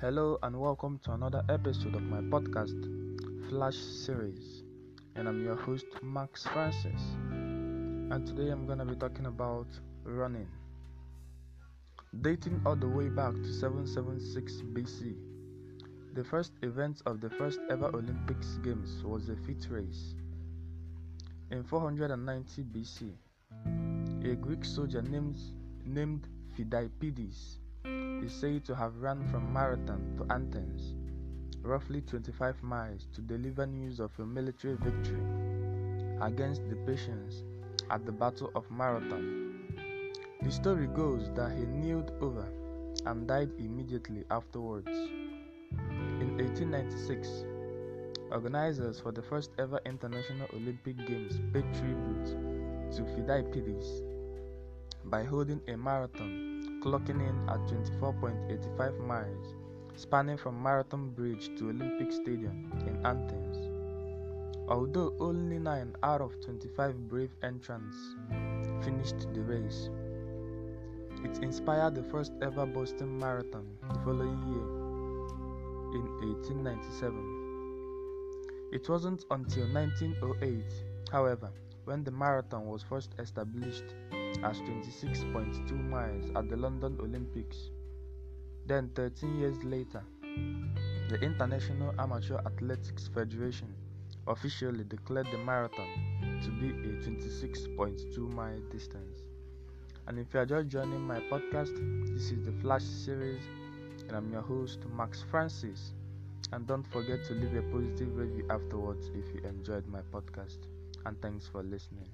Hello and welcome to another episode of my podcast, Flash Series. And I'm your host, Max Francis. And today I'm going to be talking about running. Dating all the way back to 776 BC, the first event of the first ever Olympics Games was a feet race. In 490 BC, a Greek soldier named, named Phidippides is said to have run from Marathon to Athens, roughly 25 miles, to deliver news of a military victory against the Persians at the Battle of Marathon. The story goes that he kneeled over and died immediately afterwards. In 1896, organizers for the first ever International Olympic Games paid tribute to Phidippides by holding a marathon clocking in at 24.85 miles, spanning from Marathon Bridge to Olympic Stadium in Athens. Although only 9 out of 25 brave entrants finished the race, it inspired the first ever Boston Marathon the following year in 1897. It wasn't until 1908, however, when the marathon was first established as 26.2 miles at the London Olympics. Then, 13 years later, the International Amateur Athletics Federation officially declared the marathon to be a 26.2 mile distance. And if you are just joining my podcast, this is the Flash series, and I'm your host, Max Francis. And don't forget to leave a positive review afterwards if you enjoyed my podcast. And thanks for listening.